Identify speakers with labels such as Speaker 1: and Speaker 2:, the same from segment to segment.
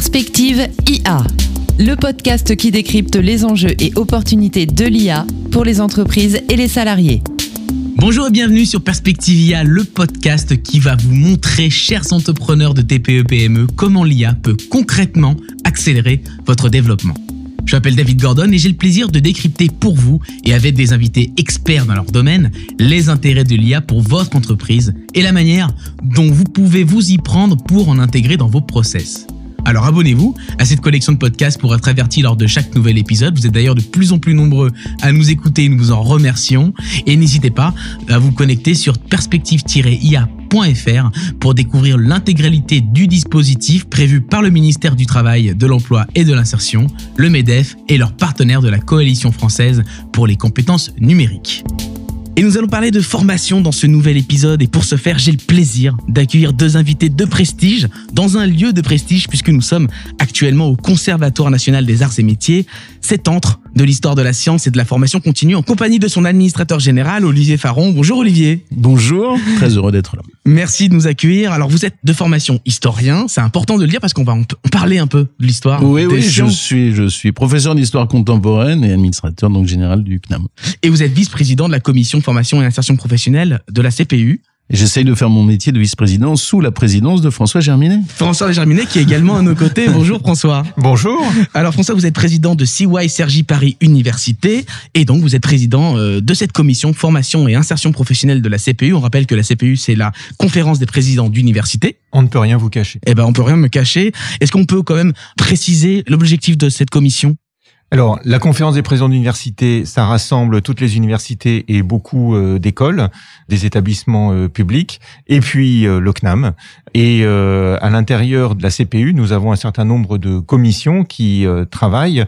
Speaker 1: Perspective IA, le podcast qui décrypte les enjeux et opportunités de l'IA pour les entreprises et les salariés.
Speaker 2: Bonjour et bienvenue sur Perspective IA, le podcast qui va vous montrer, chers entrepreneurs de TPE-PME, e, comment l'IA peut concrètement accélérer votre développement. Je m'appelle David Gordon et j'ai le plaisir de décrypter pour vous et avec des invités experts dans leur domaine les intérêts de l'IA pour votre entreprise et la manière dont vous pouvez vous y prendre pour en intégrer dans vos process. Alors abonnez-vous à cette collection de podcasts pour être averti lors de chaque nouvel épisode. Vous êtes d'ailleurs de plus en plus nombreux à nous écouter nous vous en remercions. Et n'hésitez pas à vous connecter sur perspective-ia.fr pour découvrir l'intégralité du dispositif prévu par le ministère du Travail, de l'Emploi et de l'Insertion, le MEDEF et leurs partenaires de la Coalition française pour les compétences numériques. Et nous allons parler de formation dans ce nouvel épisode. Et pour ce faire, j'ai le plaisir d'accueillir deux invités de prestige dans un lieu de prestige puisque nous sommes actuellement au Conservatoire national des arts et métiers, cet antre de l'histoire de la science et de la formation continue en compagnie de son administrateur général, Olivier Faron. Bonjour Olivier.
Speaker 3: Bonjour, très heureux d'être là.
Speaker 2: Merci de nous accueillir. Alors vous êtes de formation historien, c'est important de le dire parce qu'on va en parler un peu de l'histoire.
Speaker 3: Oui, oui, je suis, je suis professeur d'histoire contemporaine et administrateur donc général du CNAM.
Speaker 2: Et vous êtes vice-président de la commission formation et insertion professionnelle de la CPU.
Speaker 3: J'essaye de faire mon métier de vice-président sous la présidence de François Germinet.
Speaker 2: François Germinet qui est également à nos côtés. Bonjour François.
Speaker 4: Bonjour.
Speaker 2: Alors François, vous êtes président de CY Sergi Paris Université et donc vous êtes président euh, de cette commission formation et insertion professionnelle de la CPU. On rappelle que la CPU c'est la conférence des présidents d'université.
Speaker 4: On ne peut rien vous cacher.
Speaker 2: Eh ben on peut rien me cacher. Est-ce qu'on peut quand même préciser l'objectif de cette commission?
Speaker 4: Alors, la conférence des présidents d'université, ça rassemble toutes les universités et beaucoup euh, d'écoles, des établissements euh, publics, et puis euh, le CNAM. Et à l'intérieur de la CPU, nous avons un certain nombre de commissions qui travaillent,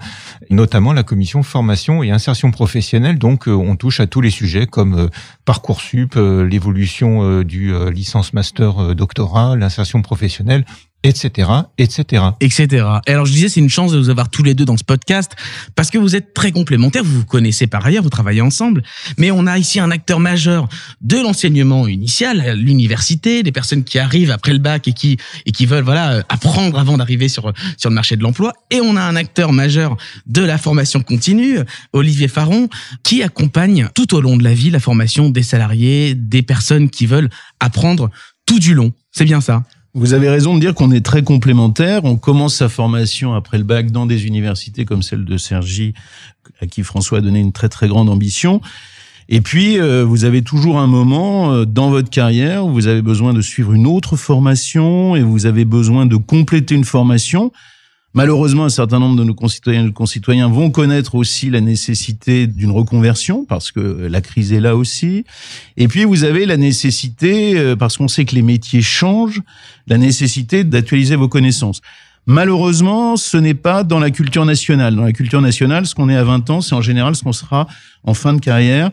Speaker 4: notamment la commission formation et insertion professionnelle. Donc, on touche à tous les sujets comme parcoursup, l'évolution du licence master doctorat, l'insertion professionnelle, etc., etc.,
Speaker 2: etc. Et alors je disais, c'est une chance de vous avoir tous les deux dans ce podcast parce que vous êtes très complémentaires. Vous vous connaissez par ailleurs, vous travaillez ensemble, mais on a ici un acteur majeur de l'enseignement initial, l'université, des personnes qui arrivent après le bac et qui et qui veulent voilà apprendre avant d'arriver sur sur le marché de l'emploi. Et on a un acteur majeur de la formation continue, Olivier Faron, qui accompagne tout au long de la vie la formation des salariés, des personnes qui veulent apprendre tout du long. C'est bien ça?
Speaker 3: Vous avez raison de dire qu'on est très complémentaires. On commence sa formation après le bac dans des universités comme celle de Sergi, à qui François a donné une très très grande ambition. Et puis, euh, vous avez toujours un moment euh, dans votre carrière où vous avez besoin de suivre une autre formation et vous avez besoin de compléter une formation. Malheureusement, un certain nombre de nos concitoyens et concitoyens vont connaître aussi la nécessité d'une reconversion parce que la crise est là aussi. Et puis, vous avez la nécessité, euh, parce qu'on sait que les métiers changent, la nécessité d'actualiser vos connaissances. Malheureusement, ce n'est pas dans la culture nationale. Dans la culture nationale, ce qu'on est à 20 ans, c'est en général ce qu'on sera en fin de carrière.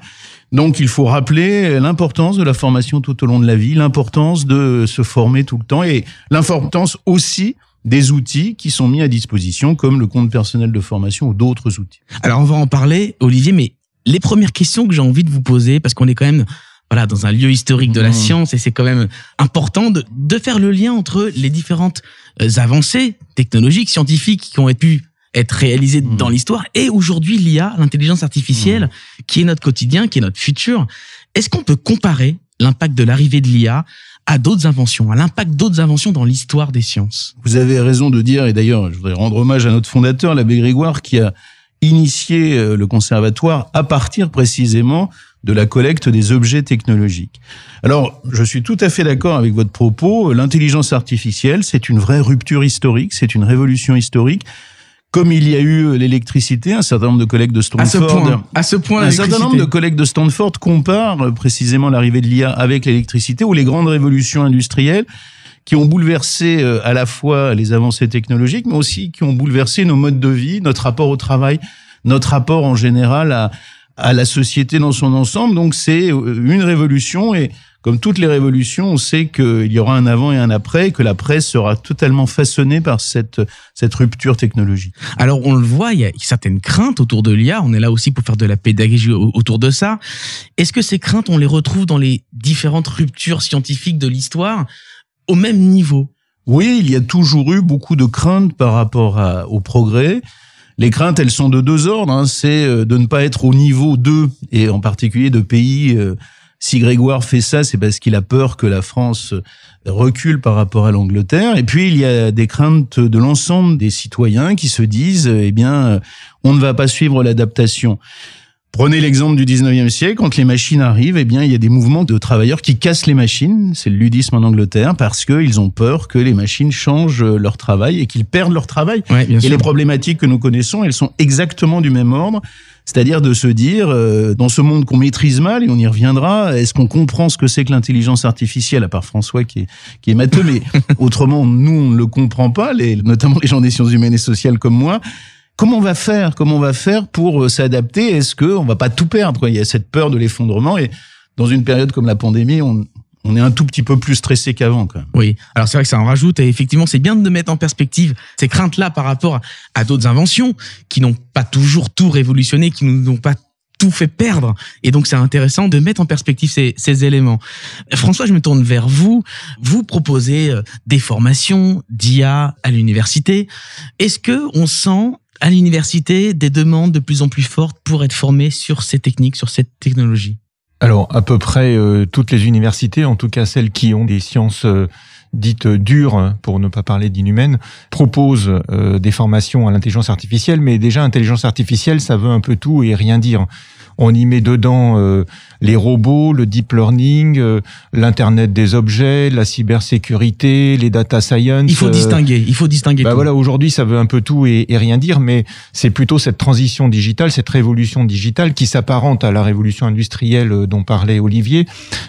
Speaker 3: Donc, il faut rappeler l'importance de la formation tout au long de la vie, l'importance de se former tout le temps et l'importance aussi des outils qui sont mis à disposition, comme le compte personnel de formation ou d'autres outils.
Speaker 2: Alors on va en parler, Olivier, mais les premières questions que j'ai envie de vous poser, parce qu'on est quand même voilà dans un lieu historique de la mmh. science et c'est quand même important de, de faire le lien entre les différentes euh, avancées technologiques, scientifiques qui ont pu être réalisées mmh. dans l'histoire et aujourd'hui l'IA, l'intelligence artificielle, mmh. qui est notre quotidien, qui est notre futur. Est-ce qu'on peut comparer l'impact de l'arrivée de l'IA à d'autres inventions, à l'impact d'autres inventions dans l'histoire des sciences.
Speaker 3: Vous avez raison de dire, et d'ailleurs, je voudrais rendre hommage à notre fondateur, l'abbé Grégoire, qui a initié euh, le conservatoire à partir précisément de la collecte des objets technologiques. Alors, je suis tout à fait d'accord avec votre propos. L'intelligence artificielle, c'est une vraie rupture historique, c'est une révolution historique comme il y a eu l'électricité, un certain nombre de collègues de Stanford,
Speaker 2: à ce point,
Speaker 3: un certain nombre de collègues de Stanford comparent euh, précisément l'arrivée de l'IA avec l'électricité ou les grandes révolutions industrielles qui ont bouleversé euh, à la fois les avancées technologiques, mais aussi qui ont bouleversé nos modes de vie, notre rapport au travail, notre rapport en général à, à la société dans son ensemble. Donc c'est euh, une révolution et comme toutes les révolutions, on sait qu'il y aura un avant et un après, et que la presse sera totalement façonnée par cette, cette rupture technologique.
Speaker 2: Alors on le voit, il y a certaines craintes autour de l'IA, on est là aussi pour faire de la pédagogie autour de ça. Est-ce que ces craintes, on les retrouve dans les différentes ruptures scientifiques de l'histoire au même niveau?
Speaker 3: Oui, il y a toujours eu beaucoup de craintes par rapport à, au progrès. Les craintes, elles sont de deux ordres. Hein. C'est euh, de ne pas être au niveau d'eux, et en particulier de pays. Euh, si Grégoire fait ça, c'est parce qu'il a peur que la France recule par rapport à l'Angleterre. Et puis, il y a des craintes de l'ensemble des citoyens qui se disent, eh bien, on ne va pas suivre l'adaptation. Prenez l'exemple du 19e siècle, quand les machines arrivent, eh bien, il y a des mouvements de travailleurs qui cassent les machines. C'est le ludisme en Angleterre parce qu'ils ont peur que les machines changent leur travail et qu'ils perdent leur travail. et les problématiques que nous connaissons, elles sont exactement du même ordre. C'est-à-dire de se dire, euh, dans ce monde qu'on maîtrise mal, et on y reviendra, est-ce qu'on comprend ce que c'est que l'intelligence artificielle, à part François qui est, qui est matheux, mais autrement, nous, on ne le comprend pas, les, notamment les gens des sciences humaines et sociales comme moi. Comment on va faire Comment on va faire pour euh, s'adapter? Est-ce que on va pas tout perdre? Il y a cette peur de l'effondrement et dans une période comme la pandémie, on, on est un tout petit peu plus stressé qu'avant.
Speaker 2: Oui, alors c'est vrai que ça en rajoute et effectivement c'est bien de mettre en perspective ces craintes-là par rapport à d'autres inventions qui n'ont pas toujours tout révolutionné, qui n'ont pas tout fait perdre. Et donc, c'est intéressant de mettre en perspective ces, ces, éléments. François, je me tourne vers vous. Vous proposez euh, des formations d'IA à l'université. Est-ce que on sent à l'université des demandes de plus en plus fortes pour être formés sur ces techniques, sur cette technologie?
Speaker 4: Alors, à peu près euh, toutes les universités, en tout cas celles qui ont des sciences euh, dites dures, pour ne pas parler d'inhumaines, proposent euh, des formations à l'intelligence artificielle, mais déjà, intelligence artificielle, ça veut un peu tout et rien dire. On y met dedans les robots, le deep learning, euh, l'internet des objets, la cybersécurité, les data science.
Speaker 2: Il faut euh, distinguer. Il faut distinguer.
Speaker 4: Bah voilà, aujourd'hui, ça veut un peu tout et, et rien dire, mais c'est plutôt cette transition digitale, cette révolution digitale qui s'apparente à la révolution industrielle euh, dont parlait Olivier,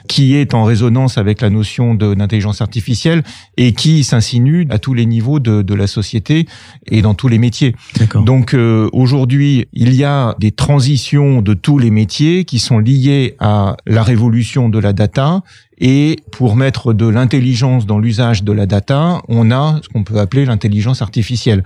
Speaker 4: qui est en résonance avec la notion d'intelligence artificielle et qui s'insinue à tous les niveaux de, de, la société et dans tous les métiers. Donc aujourd'hui, il y a des transitions de tous les métiers qui sont liées à la révolution de la data et pour mettre de l'intelligence dans l'usage de la data, on a ce qu'on peut appeler l'intelligence artificielle.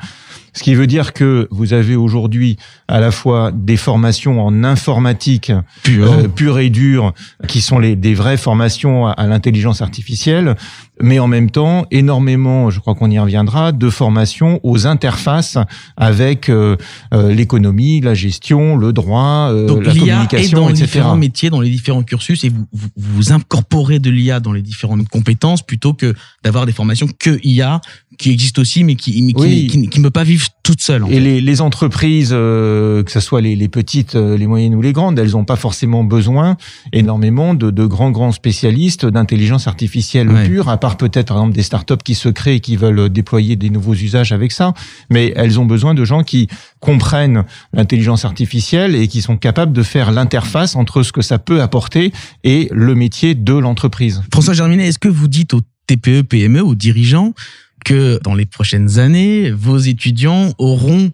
Speaker 4: Ce qui veut dire que vous avez aujourd'hui à la fois des formations en informatique pure, euh, et dure, qui sont les, des vraies formations à, l'intelligence artificielle, mais en même temps énormément, je crois qu'on y reviendra, de formations aux interfaces avec euh, euh, l'économie, la gestion, le droit,
Speaker 2: Donc,
Speaker 4: la communication,
Speaker 2: dans
Speaker 4: les
Speaker 2: différents métiers, dans les différents cursus, et vous, vous, vous incorporez de l'IA dans les différentes compétences plutôt que d'avoir des formations que IA qui existent aussi, mais qui, qui, qui, ne peut pas vivre toute seule.
Speaker 4: et les, les, entreprises, euh, que ce soit les, les, petites, euh, les moyennes ou les grandes, elles n'ont pas forcément besoin énormément de, de grands grands spécialistes d'intelligence artificielle pure, à part peut-être par exemple des startups qui se créent et qui veulent déployer des nouveaux usages avec ça. Mais elles ont besoin de gens qui comprennent l'intelligence artificielle et qui sont capables de faire l'interface entre ce que ça peut apporter et le métier de l'entreprise.
Speaker 2: François Germinet, est-ce que vous dites aux TPE, PME, aux dirigeants, que dans les prochaines années, vos étudiants auront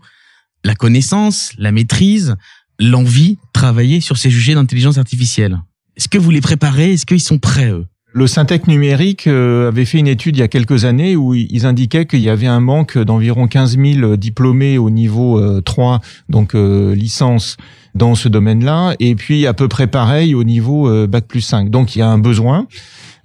Speaker 2: la connaissance, la maîtrise, l'envie de travailler sur ces sujets d'intelligence artificielle. Est-ce que vous les préparez? Est-ce qu'ils sont prêts, eux?
Speaker 4: Le Syntec numérique euh, avait fait une étude il y a quelques années où ils indiquaient qu'il y avait un manque d'environ 15 000 diplômés au niveau 3, euh, donc euh, licence dans ce domaine-là, et puis à peu près pareil au niveau Bac plus 5. Donc il y a un besoin.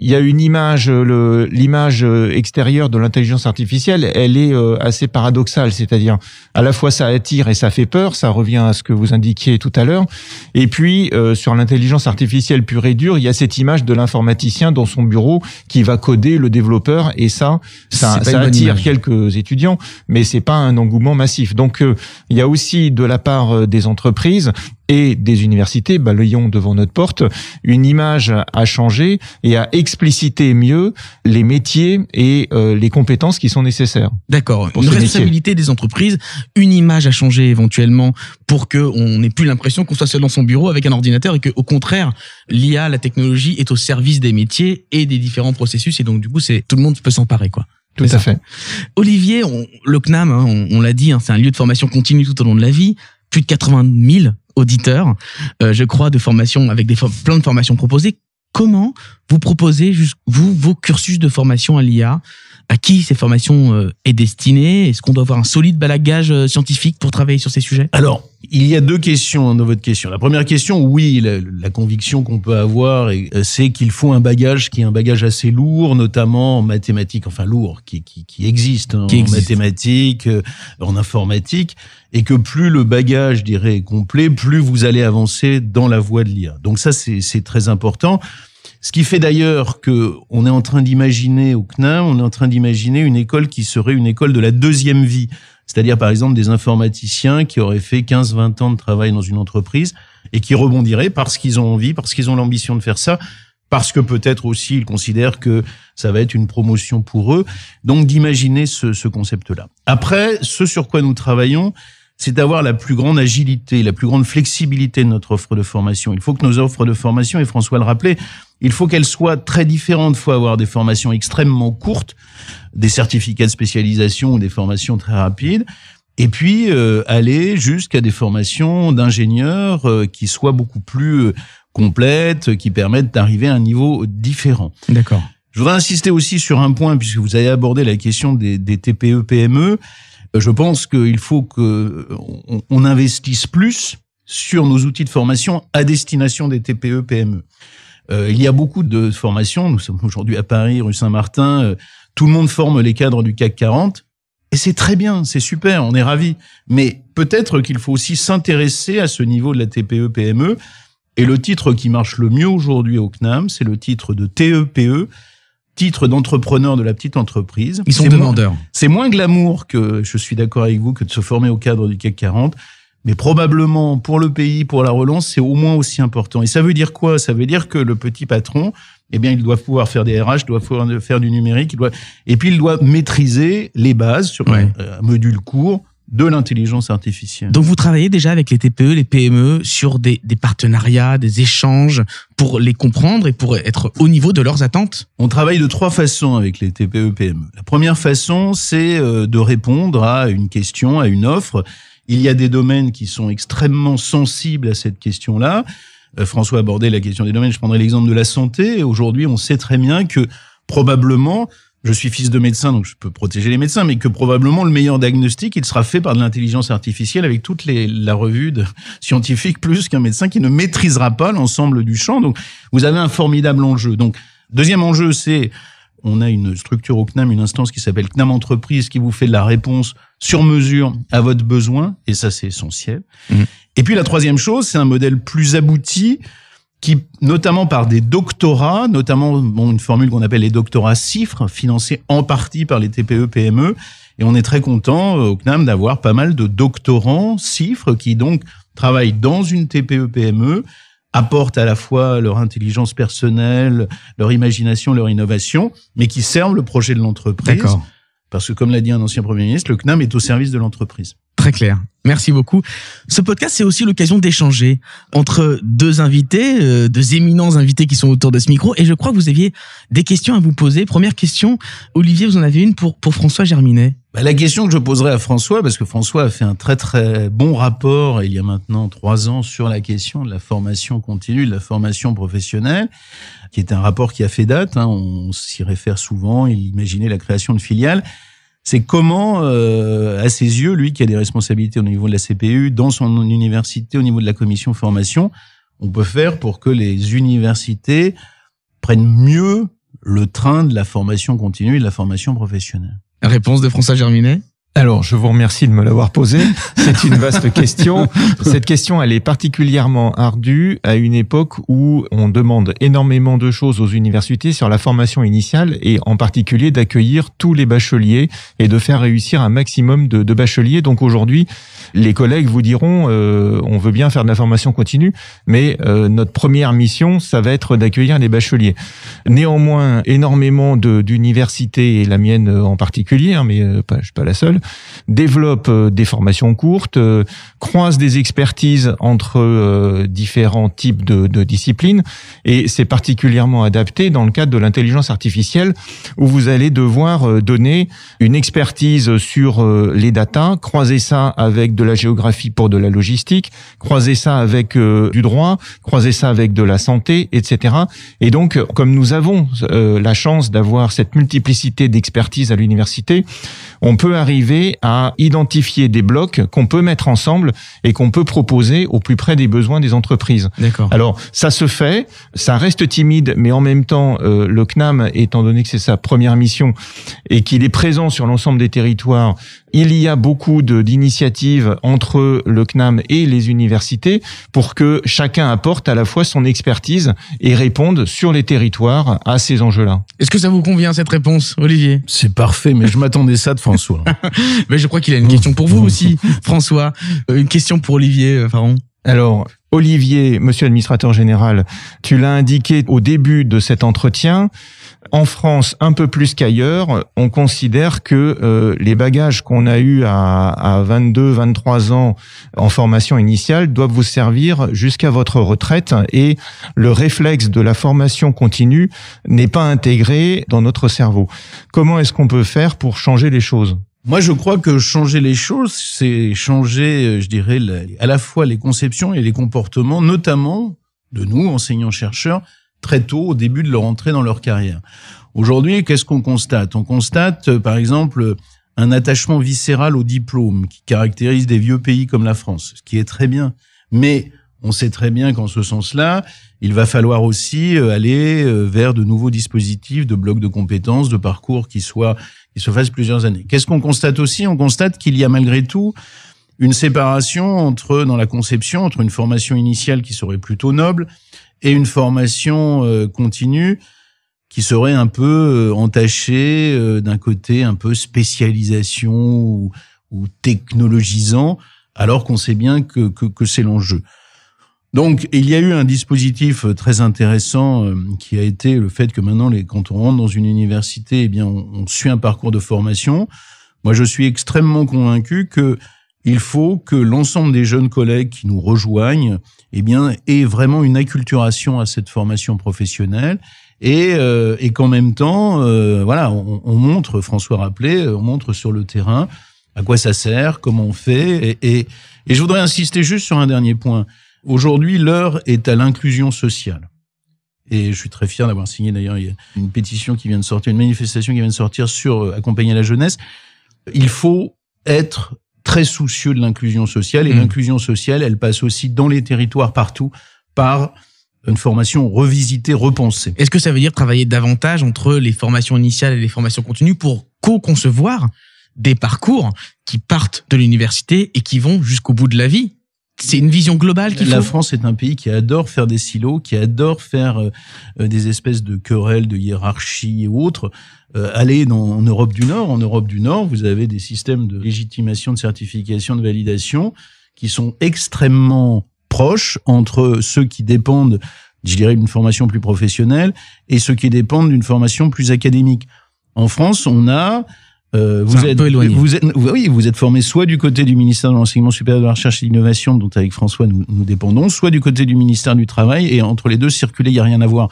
Speaker 4: Il y a une image, l'image extérieure de l'intelligence artificielle, elle est euh, assez paradoxale, c'est-à-dire à la fois ça attire et ça fait peur, ça revient à ce que vous indiquiez tout à l'heure. Et puis euh, sur l'intelligence artificielle pure et dure, il y a cette image de l'informaticien dans son bureau qui va coder le développeur et ça, ça, ça attire quelques étudiants, mais c'est pas un engouement massif. Donc euh, il y a aussi de la part des entreprises et des universités balayons devant notre porte une image à changer et à expliciter mieux les métiers et euh, les compétences qui sont nécessaires.
Speaker 2: D'accord. Une responsabilité des entreprises, une image à changer éventuellement pour que on n'ait plus l'impression qu'on soit seul dans son bureau avec un ordinateur et que au contraire l'IA, la technologie est au service des métiers et des différents processus et donc du coup c'est tout le monde peut s'emparer quoi.
Speaker 4: Tout à fait.
Speaker 2: Olivier, on, le CNAM, hein, on, l'a dit, hein, c'est un lieu de formation continue tout au long de la vie. Plus de 80 000 auditeurs, euh, je crois, de formation avec des plein de formations proposées. Comment vous proposez vous vos cursus de formation à l'IA à qui ces formations euh, est destinée Est-ce qu'on doit avoir un solide balagage euh, scientifique pour travailler sur ces sujets?
Speaker 3: Alors, il y a deux questions dans votre question. La première question, oui, la, la conviction qu'on peut avoir, euh, c'est qu'il faut un bagage qui est un bagage assez lourd, notamment en mathématiques, enfin lourd, qui, qui, qui existe hein,
Speaker 2: Qui
Speaker 3: en
Speaker 2: existe.
Speaker 3: mathématiques, en informatique, et que plus le bagage, je dirais, est complet, plus vous allez avancer dans la voie de l'IA. Donc ça, c'est très important. Ce qui fait d'ailleurs que on est en train d'imaginer au CNAM, on est en train d'imaginer une école qui serait une école de la deuxième vie. C'est-à-dire, par exemple, des informaticiens qui auraient fait 15-20 ans de travail dans une entreprise et qui rebondiraient parce qu'ils ont envie, parce qu'ils ont l'ambition de faire ça, parce que peut-être aussi ils considèrent que ça va être une promotion pour eux. Donc, d'imaginer ce, ce concept-là. Après, ce sur quoi nous travaillons, c'est d'avoir la plus grande agilité, la plus grande flexibilité de notre offre de formation. Il faut que nos offres de formation, et François le rappelait, il faut qu'elles soient très différentes. Il faut avoir des formations extrêmement courtes, des certificats de spécialisation ou des formations très rapides, et puis euh, aller jusqu'à des formations d'ingénieurs euh, qui soient beaucoup plus euh, complètes, qui permettent d'arriver à un niveau différent.
Speaker 2: D'accord.
Speaker 3: Je voudrais insister aussi sur un point, puisque vous avez abordé la question des, des TPE, PME. Euh, Je pense qu'il faut que on, on investisse plus sur nos outils de formation à destination des TPE, PME. Euh, il y a beaucoup de formations. Nous sommes aujourd'hui à Paris, rue Saint-Martin. Euh, tout le monde forme les cadres du CAC 40. Et c'est très bien, c'est super, on est ravis. Mais peut-être qu'il faut aussi s'intéresser à ce niveau de la TPE, PME. Et le titre qui marche le mieux aujourd'hui au CNAM, c'est le titre de TEPE, titre d'entrepreneur de la petite entreprise.
Speaker 2: Ils sont demandeurs.
Speaker 3: c'est moins glamour que, je suis d'accord avec vous, que de se former au cadre du CAC 40. Mais probablement, pour le pays, pour la relance, c'est au moins aussi important. Et ça veut dire quoi? Ça veut dire que le petit patron, eh bien, il doit pouvoir faire des RH, il doit pouvoir faire du numérique, il doit, et puis il doit maîtriser les bases sur
Speaker 2: Ouais.
Speaker 3: un module court de l'intelligence artificielle.
Speaker 2: Donc vous travaillez déjà avec les TPE, les PME sur des, des partenariats, des échanges pour les comprendre et pour être au niveau de leurs attentes?
Speaker 3: On travaille de trois façons avec les TPE PME. La première façon, c'est euh, de répondre à une question, à une offre. Il y a des domaines qui sont extrêmement sensibles à cette question-là. Euh, François a abordé la question des domaines. Je prendrai l'exemple de la santé. Aujourd'hui, on sait très bien que probablement, je suis fils de médecin, donc je peux protéger les médecins, mais que probablement le meilleur diagnostic, il sera fait par de l'intelligence artificielle avec toute les, la revue de, scientifique plus qu'un médecin qui ne maîtrisera pas l'ensemble du champ. Donc, vous avez un formidable enjeu. Donc, deuxième enjeu, c'est on a une structure au CNAM, une instance qui s'appelle CNAM Entreprise, qui vous fait de la réponse sur mesure à votre besoin, et ça c'est essentiel.
Speaker 2: Mhm.
Speaker 3: Et puis la troisième chose, c'est un modèle plus abouti, qui, notamment par des doctorats, notamment bon, une formule qu'on appelle les doctorats CIFRE, financés en partie par les TPE, PME, et on est très content euh, au CNAM d'avoir pas mal de doctorants CIFRE qui donc travaillent dans une TPE, PME, apportent à la fois leur intelligence personnelle, leur imagination, leur innovation, mais qui servent le projet de l'entreprise. Parce que, comme l'a dit un ancien Premier ministre, le CNAM est au service de l'entreprise.
Speaker 2: Très clair. Merci beaucoup. Ce podcast, c'est aussi l'occasion d'échanger entre deux invités, euh, deux éminents invités qui sont autour de ce micro. Et je crois que vous aviez des questions à vous poser. Première question, Olivier, vous en avez une pour, pour François Germinet.
Speaker 3: Bah, la question que je poserai à François, parce que François a fait un très très bon rapport il y a maintenant trois ans sur la question de la formation continue, de la formation professionnelle, qui est un rapport qui a fait date. hein, on s'y réfère souvent. Il imaginait la création de filiales. C'est comment, euh, à ses yeux, lui qui a des responsabilités au niveau de la CPU, dans son université, au niveau de la commission formation, on peut faire pour que les universités prennent mieux le train de la formation continue et de la formation professionnelle?
Speaker 2: Réponse de François Germinet.
Speaker 4: Alors, je vous remercie de me l'avoir posée. C'est une vaste question. Cette question, elle est particulièrement ardue à une époque où on demande énormément de choses aux universités sur la formation initiale et en particulier d'accueillir tous les bacheliers et de faire réussir un maximum de, de bacheliers. Donc aujourd'hui, les collègues vous diront, euh, on veut bien faire de la formation continue, mais euh, notre première mission, ça va être d'accueillir les bacheliers. Néanmoins, énormément d'universités, et la mienne euh, en particulier, hein, mais euh, pas, je suis pas la seule, développe des formations courtes, croise des expertises entre différents types de, disciplines, et c'est particulièrement adapté dans le cadre de l'intelligence artificielle, où vous allez devoir donner une expertise sur les datas, croiser ça avec de la géographie pour de la logistique, croiser ça avec du droit, croiser ça avec de la santé, etc. Et donc, comme nous avons euh, la chance d'avoir cette multiplicité d'expertise à l'université, on peut arriver à identifier des blocs qu'on peut mettre ensemble et qu'on peut proposer au plus près des besoins des entreprises.
Speaker 2: D'accord.
Speaker 4: Alors, ça se fait, ça reste timide, mais en même temps, euh, le CNAM, étant donné que c'est sa première mission et qu'il est présent sur l'ensemble des territoires, il y a beaucoup d'initiatives entre le CNAM et les universités pour que chacun apporte à la fois son expertise et réponde sur les territoires à ces enjeux-là.
Speaker 2: Est-ce que ça vous convient cette réponse, Olivier?
Speaker 3: C'est parfait, mais je m'attendais ça de François.
Speaker 2: mais je crois qu'il a une question pour vous aussi, François. Euh, une question pour Olivier euh, Faron.
Speaker 4: Alors, Olivier, monsieur l'administrateur général, tu l'as indiqué au début de cet entretien, en France, un peu plus qu'ailleurs, on considère que euh, les bagages qu'on a eus à, à 22, 23 ans en formation initiale doivent vous servir jusqu'à votre retraite et le réflexe de la formation continue n'est pas intégré dans notre cerveau. Comment est-ce qu'on peut faire pour changer les choses?
Speaker 3: Moi, je crois que changer les choses, c'est changer, euh, je dirais, à la fois les conceptions et les comportements, notamment de nous, enseignants-chercheurs, très tôt, au début de leur entrée dans leur carrière. Aujourd'hui, qu'est-ce qu'on constate? On constate, euh, par exemple, un attachement viscéral au diplôme qui caractérise des vieux pays comme la France, ce qui est très bien. Mais on sait très bien qu'en ce sens-là, il va falloir aussi euh, aller vers de nouveaux dispositifs de blocs de compétences, de parcours qui soient il se fasse plusieurs années. Qu'est-ce qu'on constate aussi? On constate qu'il y a malgré tout une séparation entre, dans la conception, entre une formation initiale qui serait plutôt noble et une formation euh, continue qui serait un peu euh, entachée euh, d'un côté un peu spécialisation ou, technologisant, alors qu'on sait bien que c'est l'enjeu. Donc, il y a eu un dispositif euh, très intéressant euh, qui a été le fait que maintenant, les, quand on rentre dans une université, eh bien, on, suit un parcours de formation. Moi, je suis extrêmement convaincu que il faut que l'ensemble des jeunes collègues qui nous rejoignent, eh bien, aient vraiment une acculturation à cette formation professionnelle et, euh, et qu'en même temps, voilà, on, on, montre, François rappelait, on montre sur le terrain à quoi ça sert, comment on fait. Et, et je voudrais insister juste sur un dernier point. Aujourd'hui, l'heure est à l'inclusion sociale. Et je suis très fier d'avoir signé d'ailleurs une pétition qui vient de sortir, une manifestation qui vient de sortir sur euh, accompagner la jeunesse. Il faut être très soucieux de l'inclusion sociale et mmh. l'inclusion sociale, elle passe aussi dans les territoires partout par une formation revisitée, repensée.
Speaker 2: Est-ce que ça veut dire travailler davantage entre les formations initiales et les formations continues pour co-concevoir des parcours qui partent de l'université et qui vont jusqu'au bout de la vie? C'est une vision globale qu'il faut.
Speaker 3: La France est un pays qui adore faire des silos, qui adore faire euh, euh, des espèces de querelles, de hiérarchie et autres. Euh, allez dans, en Europe du Nord. En Europe du Nord, vous avez des systèmes de légitimation, de certification, de validation qui sont extrêmement proches entre ceux qui dépendent, je dirais, d'une formation plus professionnelle et ceux qui dépendent d'une formation plus académique. En France, on a
Speaker 2: euh, vous, êtes,
Speaker 3: vous êtes, oui, vous êtes formé soit du côté du ministère de l'enseignement supérieur de la recherche et de l'innovation, dont avec François nous, nous dépendons, soit du côté du ministère du travail, et entre les deux circuler, il n'y a rien à voir.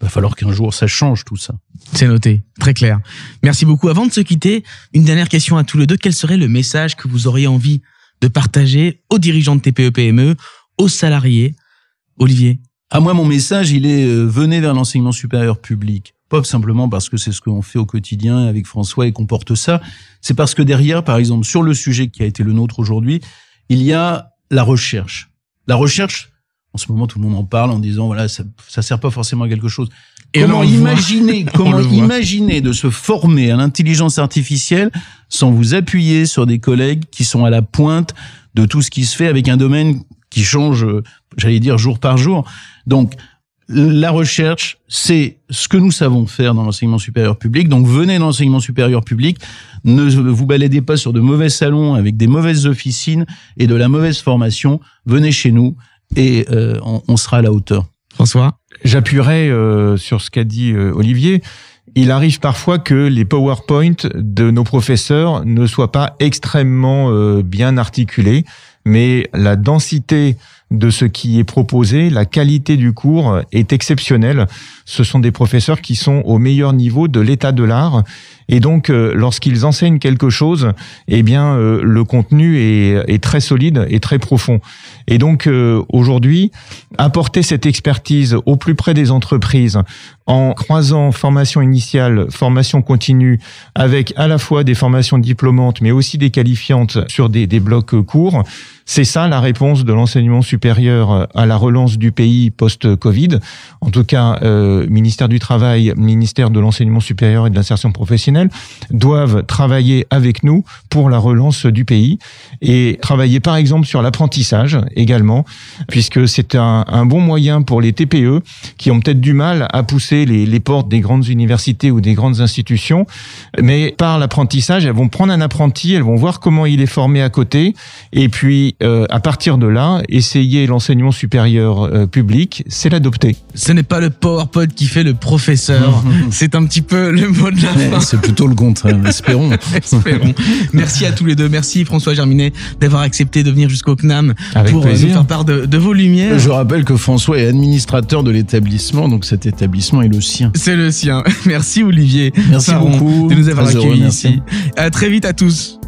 Speaker 3: Il va falloir qu'un jour ça change tout ça.
Speaker 2: C'est noté, très clair. Merci beaucoup. Avant de se quitter, une dernière question à tous les deux. Quel serait le message que vous auriez envie de partager aux dirigeants de TPE-PME, aux salariés? Olivier?
Speaker 3: À moi, mon message, il est euh, venez vers l'enseignement supérieur public pas simplement parce que c'est ce qu'on fait au quotidien avec François et qu'on porte ça, c'est parce que derrière, par exemple, sur le sujet qui a été le nôtre aujourd'hui, il y a la recherche. La recherche, en ce moment, tout le monde en parle en disant voilà, ça, ça sert pas forcément à quelque chose. Et comment imaginer, comment imaginer de se former à l'intelligence artificielle sans vous appuyer sur des collègues qui sont à la pointe de tout ce qui se fait avec un domaine qui change, j'allais dire jour par jour? Donc, la recherche, c'est ce que nous savons faire dans l'enseignement supérieur public. Donc venez dans l'enseignement supérieur public. Ne vous baladez pas sur de mauvais salons avec des mauvaises officines et de la mauvaise formation. Venez chez nous et euh, on, sera à la hauteur.
Speaker 2: François?
Speaker 4: J'appuierai euh, sur ce qu'a dit euh, Olivier il arrive parfois que les PowerPoint de nos professeurs ne soient pas extrêmement euh, bien articulés, mais la densité de ce qui est proposé, la qualité du cours est exceptionnelle. Ce sont des professeurs qui sont au meilleur niveau de l'état de l'art et donc, euh, lorsqu'ils enseignent quelque chose, eh bien, euh, le contenu est, très solide et très profond. Et donc, euh, aujourd'hui, apporter cette expertise au plus près des entreprises en croisant formation initiale, formation continue, avec à la fois des formations diplômantes, mais aussi des qualifiantes sur des, des blocs courts, c'est ça la réponse de l'enseignement supérieur à la relance du pays post-Covid. En tout cas, euh, ministère du Travail, ministère de l'enseignement supérieur et de l'insertion professionnelle doivent travailler avec nous pour la relance du pays et travailler par exemple sur l'apprentissage également, puisque c'est un, un, bon moyen pour les TPE qui ont peut-être du mal à pousser les, les portes des grandes universités ou des grandes institutions, mais par l'apprentissage, elles vont prendre un apprenti, elles vont voir comment il est formé à côté, et puis euh, à partir de là, essayer l'enseignement supérieur euh, public, c'est l'adopter.
Speaker 2: Ce n'est pas le PowerPoint qui fait le professeur, c'est un petit peu le mot de la fin.
Speaker 3: C'est plutôt le contraire, espérons.
Speaker 2: espérons. Merci à tous les deux, merci François Germinet d'avoir accepté de venir jusqu'au CNAM
Speaker 4: Avec
Speaker 2: pour euh,
Speaker 4: plaisir.
Speaker 2: nous faire part de, de vos lumières.
Speaker 3: Je rappelle que François est administrateur de l'établissement, donc cet établissement est le sien.
Speaker 2: C'est le sien. Merci Olivier.
Speaker 3: Merci
Speaker 2: Saron,
Speaker 3: beaucoup.
Speaker 2: de nous avoir accueillis ici. À très vite à tous.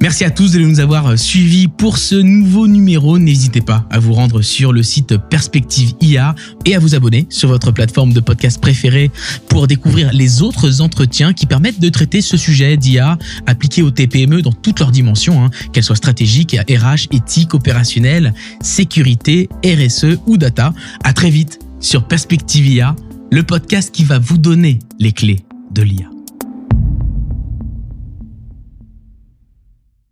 Speaker 2: Merci. À tous de nous avoir suivis pour ce nouveau numéro. N'hésitez pas à vous rendre sur le site Perspective IA et à vous abonner sur votre plateforme de podcast préférée pour découvrir les autres entretiens qui permettent de traiter ce sujet d'IA appliqué aux TPME dans toutes leurs dimensions, hein, qu'elles soient stratégiques, RH, éthique, opérationnelle, sécurité, RSE ou data. À très vite sur Perspective IA, le podcast qui va vous donner les clés de l'IA.